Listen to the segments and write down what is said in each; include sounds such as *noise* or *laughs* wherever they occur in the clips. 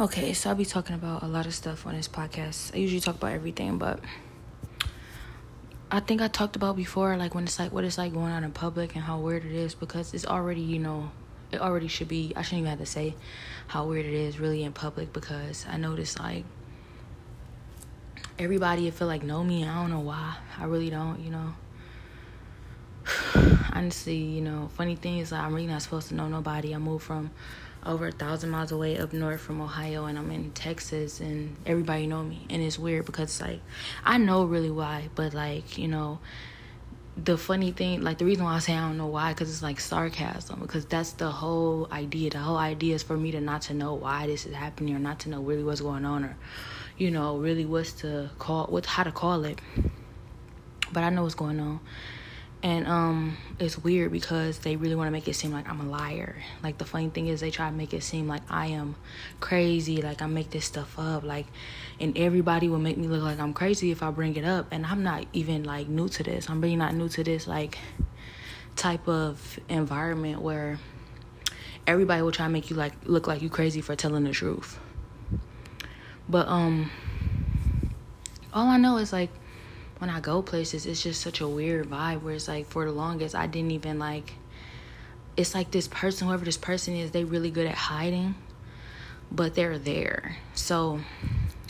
Okay, so I'll be talking about a lot of stuff on this podcast. I usually talk about everything, but I think I talked about before, like when it's like what it's like going out in public and how weird it is because it's already, you know, it already should be. I shouldn't even have to say how weird it is really in public because I notice like everybody feel like know me. I don't know why. I really don't, you know. *sighs* Honestly, you know, funny thing is like I'm really not supposed to know nobody. I moved from over a thousand miles away up north from Ohio and I'm in Texas and everybody know me. And it's weird because like I know really why but like you know the funny thing like the reason why I say I don't know why because it's like sarcasm because that's the whole idea. The whole idea is for me to not to know why this is happening or not to know really what's going on or you know really what's to call what how to call it. But I know what's going on and um it's weird because they really want to make it seem like I'm a liar. Like the funny thing is they try to make it seem like I am crazy, like I make this stuff up, like and everybody will make me look like I'm crazy if I bring it up and I'm not even like new to this. I'm really not new to this like type of environment where everybody will try to make you like look like you crazy for telling the truth. But um all I know is like when I go places, it's just such a weird vibe where it's like for the longest I didn't even like it's like this person, whoever this person is, they really good at hiding, but they're there. So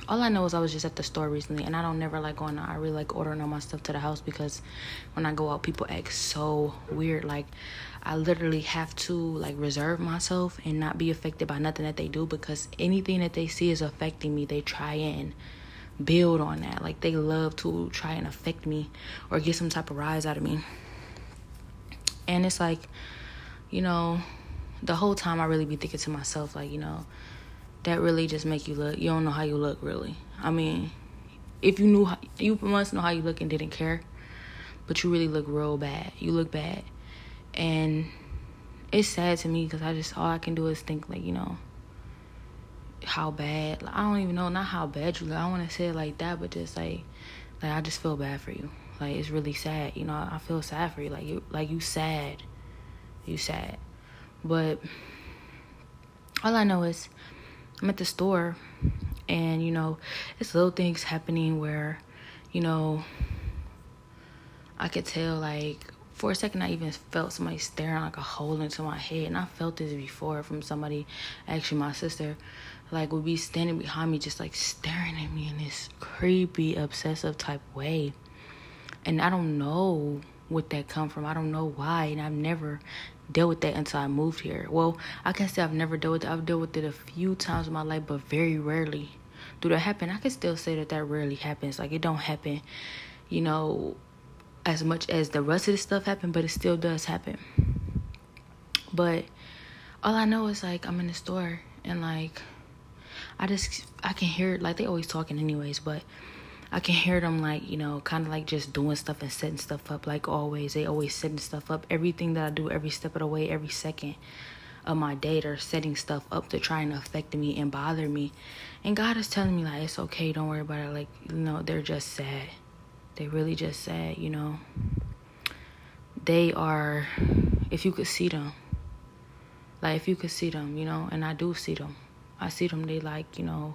all I know is I was just at the store recently and I don't never like going out. I really like ordering all my stuff to the house because when I go out people act so weird. Like I literally have to like reserve myself and not be affected by nothing that they do because anything that they see is affecting me, they try and build on that. Like they love to try and affect me or get some type of rise out of me. And it's like, you know, the whole time I really be thinking to myself, like, you know, that really just make you look. You don't know how you look, really. I mean, if you knew, how, you must know how you look and didn't care, but you really look real bad. You look bad, and it's sad to me because I just all I can do is think like, you know, how bad. Like, I don't even know not how bad you look. I don't want to say it like that, but just like like I just feel bad for you. Like it's really sad. You know, I feel sad for you. Like you like you sad. You sad. But all I know is I'm at the store and you know, it's little things happening where, you know, I could tell like for a second I even felt somebody staring like a hole into my head and I felt this before from somebody actually my sister like would be standing behind me just like staring at me in this creepy obsessive type way. And i don't know what that come from. I don't know why. And i've never dealt with that until i moved here. Well i can say i've never dealt with it. I've dealt with it a few times in my life but very rarely. Do that happen? I can still say that that rarely happens. Like it don't happen you know as much as the rest of the stuff happen but it still does happen. But all i know is like i'm in the store and like I just I can hear like they always talking anyways, but I can hear them like you know kind of like just doing stuff and setting stuff up like always. They always setting stuff up. Everything that I do, every step of the way, every second of my day, they're setting stuff up to try and affect me and bother me. And God is telling me like it's okay, don't worry about it. Like you know they're just sad. They really just sad. You know. They are. If you could see them. Like if you could see them, you know, and I do see them I see them, they like, you know,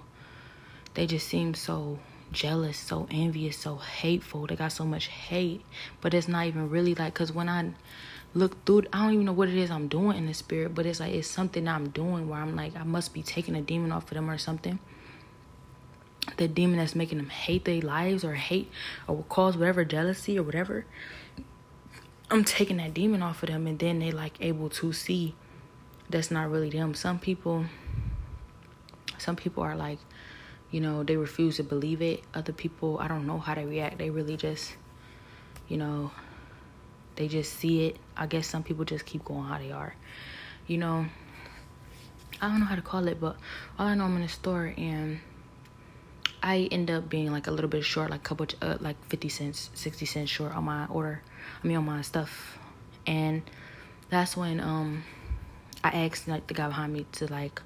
they just seem so jealous, so envious, so hateful. They got so much hate, but it's not even really like, because when I look through, I don't even know what it is I'm doing in the spirit, but it's like, it's something I'm doing where I'm like, I must be taking a demon off of them or something. The demon that's making them hate their lives or hate or cause whatever jealousy or whatever. I'm taking that demon off of them and then they like able to see that's not really them. Some people some people are like, you know, they refuse to believe it. Other people, I don't know how they react. They really just, you know, they just see it. I guess some people just keep going how they are. You know, I don't know how to call it, but all I know I'm in a store and I end up being like a little bit short, like couple, uh, like 50 cents, 60 cents short on my order. I mean, on my stuff. And that's when um I asked like the guy behind me to like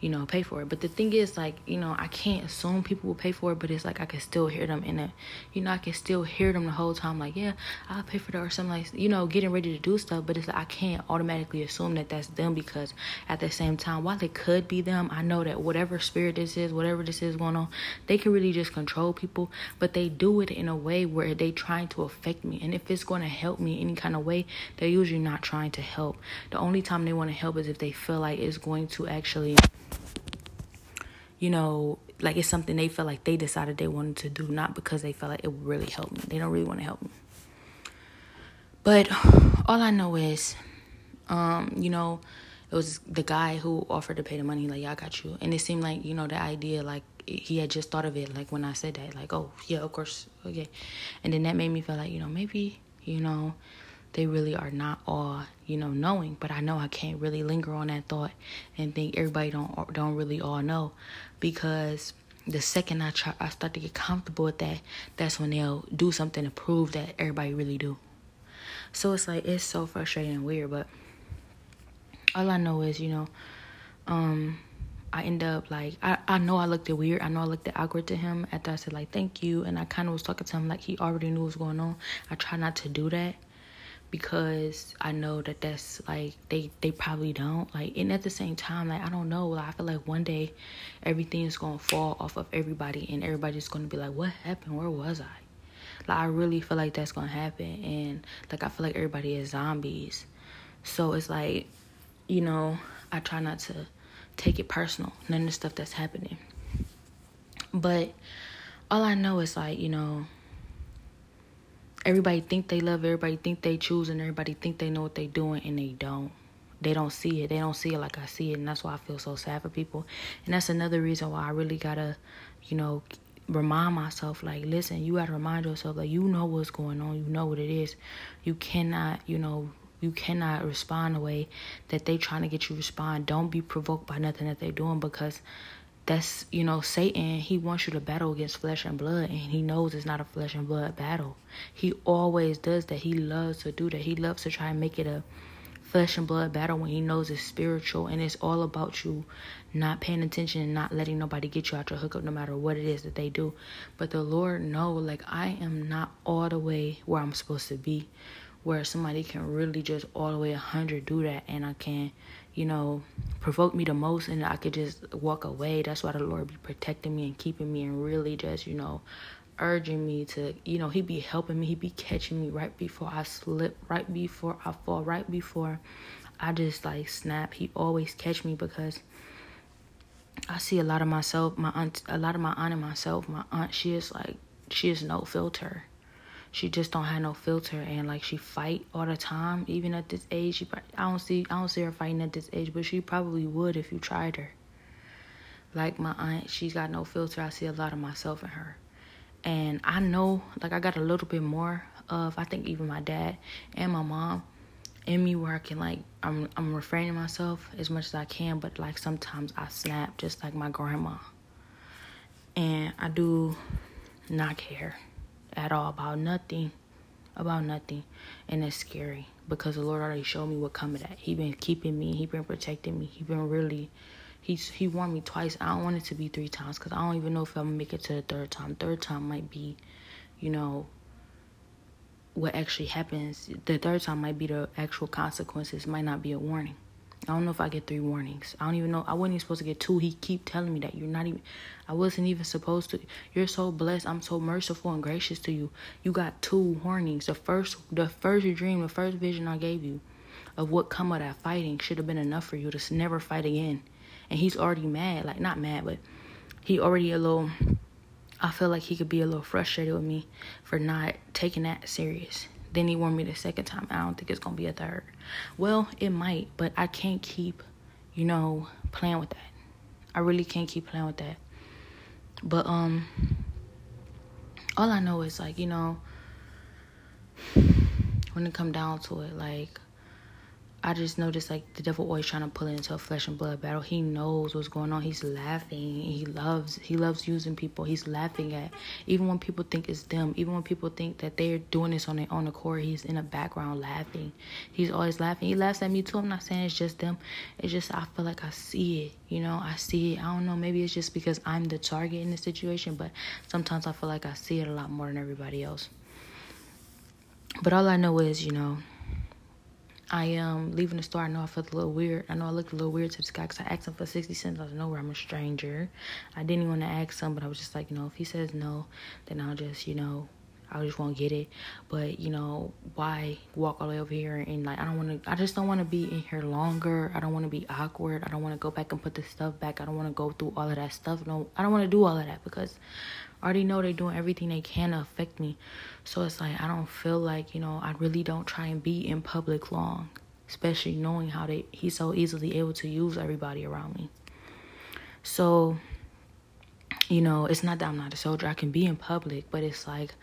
you know, pay for it. But the thing is, like, you know, I can't assume people will pay for it, but it's like I can still hear them in it. You know, I can still hear them the whole time, like, yeah, I'll pay for that or something like, you know, getting ready to do stuff. But it's like I can't automatically assume that that's them because at the same time, while it could be them, I know that whatever spirit this is, whatever this is going on, they can really just control people. But they do it in a way where they trying to affect me. And if it's going to help me any kind of way, they're usually not trying to help. The only time they want to help is if they feel like it's going to actually you know, like it's something they felt like they decided they wanted to do, not because they felt like it would really help me. They don't really want to help me. But all I know is, um, you know, it was the guy who offered to pay the money, like, yeah, I got you. And it seemed like, you know, the idea, like, he had just thought of it, like, when I said that, like, oh, yeah, of course, okay. And then that made me feel like, you know, maybe, you know, they really are not all you know knowing but i know i can't really linger on that thought and think everybody don't don't really all know because the second i try i start to get comfortable with that that's when they'll do something to prove that everybody really do so it's like it's so frustrating and weird but all i know is you know um I end up like I, I know I looked at weird. I know I looked at awkward to him after I said like thank you and I kinda was talking to him like he already knew what was going on. I try not to do that because I know that that's like they they probably don't like and at the same time like I don't know like I feel like one day everything is gonna fall off of everybody and everybody's gonna be like what happened? Where was I? Like I really feel like that's gonna happen and like I feel like everybody is zombies. So it's like you know I try not to take it personal none of the stuff that's happening. But all I know is like you know everybody think they love everybody think they choose and everybody think they know what they doing and they don't. They don't see it. They don't see it like i see it and that's why i feel so sad for people. And that's another reason why i really gotta you know remind myself like listen you gotta remind yourself like you know what's going on. You know what it is. You cannot you know you cannot respond the way that they trying to get you to respond. Don't be provoked by nothing that they're doing because that's you know satan he wants you to battle against flesh and blood and he knows it's not a flesh and blood battle. He always does that. He loves to do that. He loves to try and make it a flesh and blood battle when he knows it's spiritual and it's all about you not paying attention and not letting nobody get you out your hookup no matter what it is that they do. But the lord know like i am not all the way where i'm supposed to be where somebody can really just all the way 100 do that and i can you know, provoke me the most and I could just walk away. That's why the Lord be protecting me and keeping me and really just, you know, urging me to, you know, he be helping me. He be catching me right before I slip, right before I fall, right before I just like snap. He always catch me because I see a lot of myself, my aunt, a lot of my aunt and myself. My aunt, she is like, she is no filter she just don't have no filter and like she fight all the time even at this age. She i don't see i don't see her fighting at this age but she probably would if you tried her. Like my aunt she's got no filter. I see a lot of myself in her. And i know like i got a little bit more of i think even my dad and my mom in me where i can like i'm i'm refraining myself as much as i can but like sometimes i snap just like my grandma. And i do not care at all about nothing, about nothing, and it's scary because the Lord already showed me what coming at. He been keeping me. He been protecting me. He been really. He's he warned me twice. I don't want it to be three times because I don't even know if I'm gonna make it to the third time. Third time might be, you know, what actually happens. The third time might be the actual consequences. Might not be a warning. I don't know if I get three warnings. I don't even know. I wasn't even supposed to get two. He keep telling me that you're not even. I wasn't even supposed to. You're so blessed. I'm so merciful and gracious to you. You got two warnings. The first, the first dream, the first vision I gave you, of what come of that fighting should have been enough for you to never fight again. And he's already mad. Like not mad, but he already a little. I feel like he could be a little frustrated with me for not taking that serious. Then he warned me the second time. I don't think it's gonna be a third. Well, it might, but I can't keep, you know, playing with that. I really can't keep playing with that. But um all I know is like, you know, when it come down to it, like I just noticed like the devil always trying to pull it into a flesh and blood battle. He knows what's going on. He's laughing. He loves he loves using people. He's laughing at even when people think it's them. Even when people think that they're doing this on their own accord, he's in the background laughing. He's always laughing. He laughs at me too. I'm not saying it's just them. It's just I feel like I see it. You know, I see it. I don't know. Maybe it's just because I'm the target in the situation, but sometimes I feel like I see it a lot more than everybody else. But all I know is, you know, I am um, leaving the store. I know I felt a little weird. I know I looked a little weird to this guy because I asked him for 60 cents. I was nowhere. I'm a stranger. I didn't even want to ask him, but I was just like, you know, if he says no, then I'll just, you know, I just won't get it. But, you know, why walk all the way over here? And, like, I don't want to, I just don't want to be in here longer. I don't want to be awkward. I don't want to go back and put the stuff back. I don't want to go through all of that stuff. No, I don't want to do all of that because already know they're doing everything they can to affect me. So it's like I don't feel like, you know, I really don't try and be in public long, especially knowing how they he's so easily able to use everybody around me. So, you know, it's not that I'm not a soldier. I can be in public, but it's like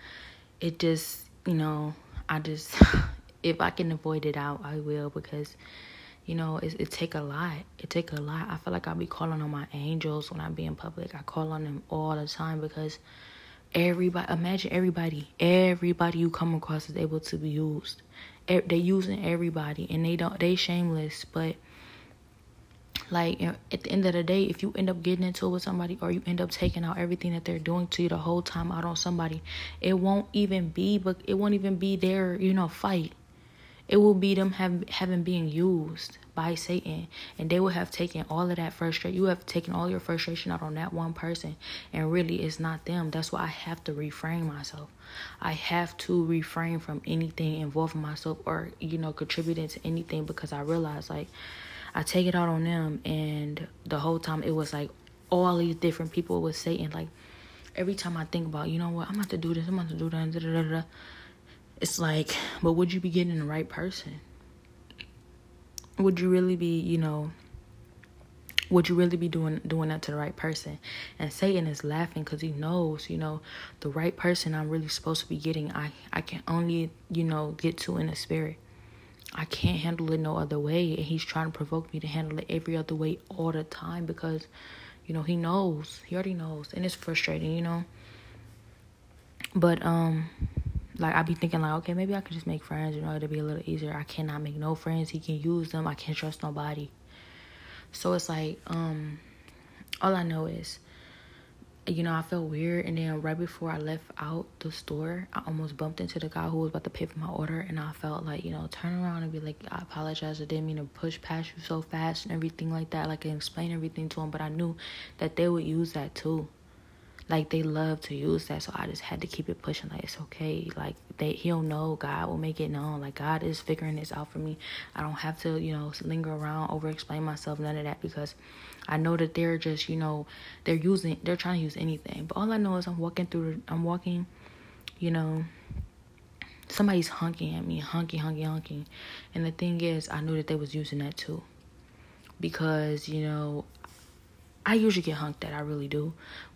it just, you know, I just *laughs* if I can avoid it out, I will because you know, it, it take a lot. It take a lot. I feel like I be calling on my angels when I be in public. I call on them all the time because everybody, imagine everybody, everybody you come across is able to be used. They using everybody and they don't, they shameless, but like at the end of the day if you end up getting into it with somebody or you end up taking out everything that they're doing to you the whole time out on somebody it won't even be but it won't even be their you know fight it will be them have, having being used by Satan, and they will have taken all of that frustration. You have taken all your frustration out on that one person, and really, it's not them. That's why I have to reframe myself. I have to refrain from anything involving myself or you know contributing to anything because I realize like I take it out on them, and the whole time it was like all these different people with Satan. Like every time I think about, you know what, I'm about to do this, I'm about to do that. Da, da, da, it's like, but would you be getting the right person? Would you really be, you know, would you really be doing doing that to the right person? And Satan is laughing because he knows, you know, the right person I'm really supposed to be getting, I I can only, you know, get to in the spirit. I can't handle it no other way, and he's trying to provoke me to handle it every other way all the time because, you know, he knows, he already knows, and it's frustrating, you know. But um, like I be thinking like, okay, maybe I could just make friends, you know, it'd be a little easier. I cannot make no friends. He can use them. I can't trust nobody. So it's like, um, all I know is, you know, I felt weird, and then right before I left out the store, I almost bumped into the guy who was about to pay for my order, and I felt like, you know, turn around and be like, I apologize, I didn't mean to push past you so fast and everything like that. Like, I explained everything to him, but I knew that they would use that too like they love to use that so i just had to keep it pushing like it's okay like they he'll know god will make it known like god is figuring this out for me. I don't have to you know linger around over explain myself none of that because i know that they're just you know they're using they're trying to use anything. But all i know is i'm walking through i'm walking you know somebody's honking at me hunky hunky hunky and the thing is i knew that they was using that too. Because you know I usually get hunked at, I really do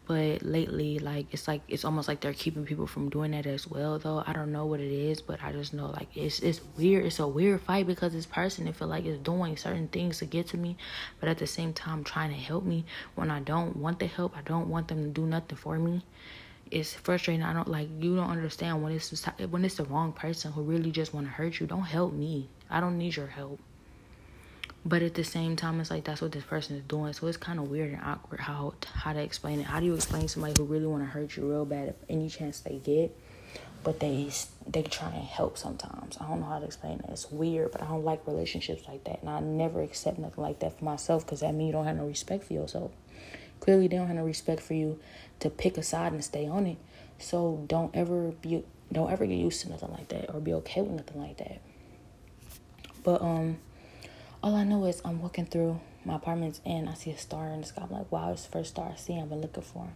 but lately like it's like it's almost like they're keeping people from doing that as well though. I don't know what it is but i just know like it's it's weird. It's a weird fight because this person they feel like it's doing certain things to get to me but at the same time trying to help me when i don't want the help i don't want them to do nothing for me. It's frustrating. I don't like you don't understand when it's when it's the wrong person who really just want to hurt you. Don't help me. I don't need your help but at the same time it's like that's what this person is doing. So it's kind of weird and awkward how how to explain it. How do you explain somebody who really want to hurt you real bad if any chance they get but they they try and help sometimes? I don't know how to explain it. It's weird but i don't like relationships like that. And i never accept nothing like that for myself because that means you don't have no respect for yourself. Clearly they don't have no respect for you to pick a side and stay on it. So don't ever be don't ever get used to nothing like that or be okay with nothing like that. But um all I know is I'm walking through my apartments and I see a star in the sky. I'm like, wow, it's the first star I see. I've been looking for him.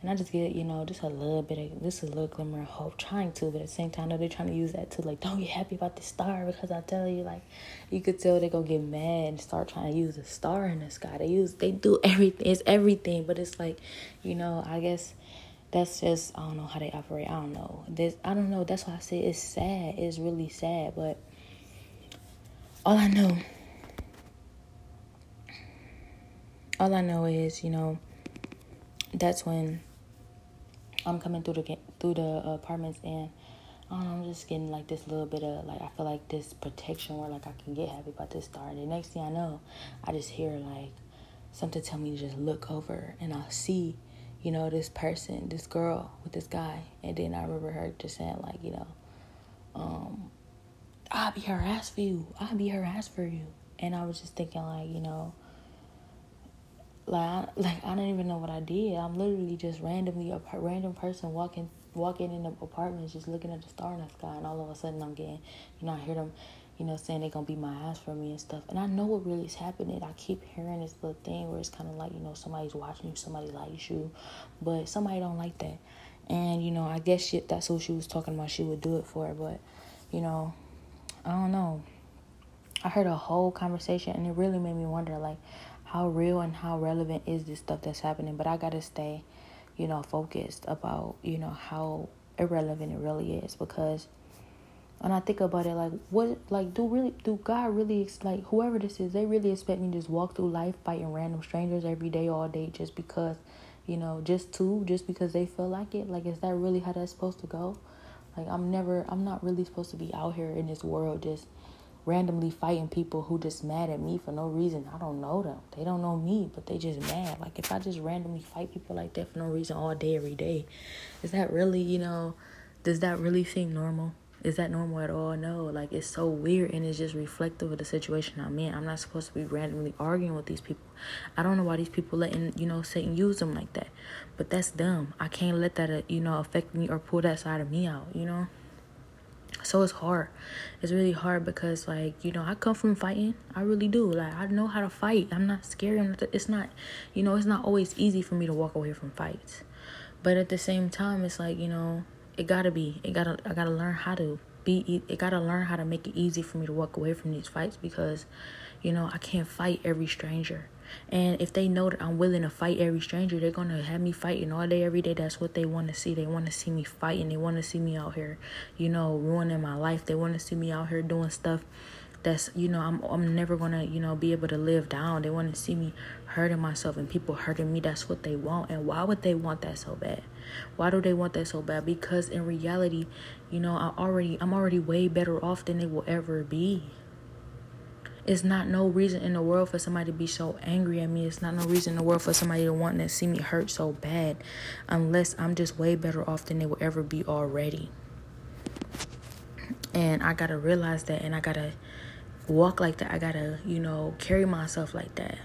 And I just get, you know, just a little bit of, this a little glimmer of hope, trying to, but at the same time, I know they're trying to use that to, like, don't get happy about the star because I tell you, like, you could tell they're going to get mad and start trying to use the star in the sky. They use, they do everything. It's everything, but it's like, you know, I guess that's just, I don't know how they operate. I don't know. This, I don't know. That's why I say it's sad. It's really sad, but all I know, all I know is, you know, that's when I'm coming through the through the apartments and I I'm just getting like this little bit of like I feel like this protection where like I can get happy about this star. And the next thing I know, I just hear like something tell me to just look over and I'll see, you know, this person, this girl with this guy. And then I remember her just saying like, you know, um, I'll be her ass for you. I'll be her ass for you. And I was just thinking like, you know, like *laughs* like I don't even know what I did. I'm literally just randomly a random person walking walking in the apartment, just looking at the star in the sky, and all of a sudden I'm getting, you know, I hear them, you know, saying they're gonna be my ass for me and stuff, and I know what really is happening. I keep hearing this little thing where it's kind of like, you know, somebody's watching you, somebody likes you, but somebody don't like that, and you know, I guess shit, that's who she was talking about. She would do it for, but you know, I don't know. I heard a whole conversation, and it really made me wonder, like how real and how relevant is this stuff that's happening but i gotta stay you know focused about you know how irrelevant it really is because when i think about it like what like do really do god really like whoever this is they really expect me to just walk through life fighting random strangers every day all day just because you know just to just because they feel like it? Like is that really how that's supposed to go? Like i'm never i'm not really supposed to be out here in this world just randomly fighting people who just mad at me for no reason. I don't know them. They don't know me, but they just mad. Like if I just randomly fight people like that for no reason all day, every day, is that really, you know, does that really seem normal? Is that normal at all? No. Like it's so weird and it's just reflective of the situation I'm in. I'm not supposed to be randomly arguing with these people. I don't know why these people letting, you know, Satan use them like that. But that's dumb. I can't let that, uh, you know, affect me or pull that side of me out, you know? So it's hard. It's really hard because like you know i come from fighting. I really do. Like i know how to fight. I'm not scared I'm not, it's not you know it's not always easy for me to walk away from fights. But at the same time it's like you know it gotta be. It gotta i gotta learn how to be it gotta learn how to make it easy for me to walk away from these fights because you know i can't fight every stranger and if they know that I'm willing to fight every stranger, they're gonna have me fighting all day, every day. That's what they want to see. They want to see me fighting. They want to see me out here, you know, ruining my life. They want to see me out here doing stuff that's you know I'm I'm never gonna you know be able to live down. They want to see me hurting myself and people hurting me. That's what they want. And why would they want that so bad? Why do they want that so bad? Because in reality, you know, I already I'm already way better off than they will ever be. It's not no reason in the world for somebody to be so angry at me. It's not no reason in the world for somebody to want to see me hurt so bad unless I'm just way better off than they will ever be already. And I got to realize that and I got to walk like that. I got to, you know, carry myself like that.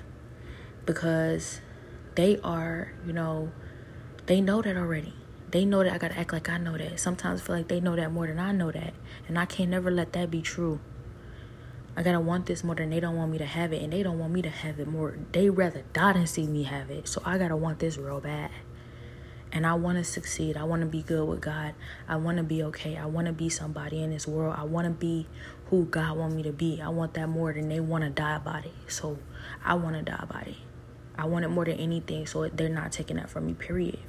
Because they are, you know, they know that already. They know that I got to act like I know that. Sometimes I feel like they know that more than I know that. And I can't never let that be true. I gotta want this more than they don't want me to have it, and they don't want me to have it more. They rather die than see me have it. So I gotta want this real bad. And I wanna succeed. I wanna be good with God. I wanna be okay. I wanna be somebody in this world. I wanna be who God want me to be. I want that more than they wanna die about it. So I wanna die about it. I want it more than anything. So they're not taking that from me. Period.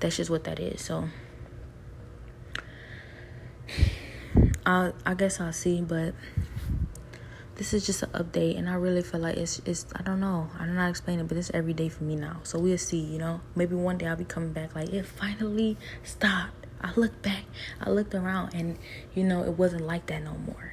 That's just what that is. So. *sighs* I I guess I'll see, but this is just an update and i really feel like it's it's i don't know. I don't know how to explain it but it's every day for me now. So we'll see you know? Maybe one day i'll be coming back like it finally stopped. I looked back i looked around and you know it wasn't like that no more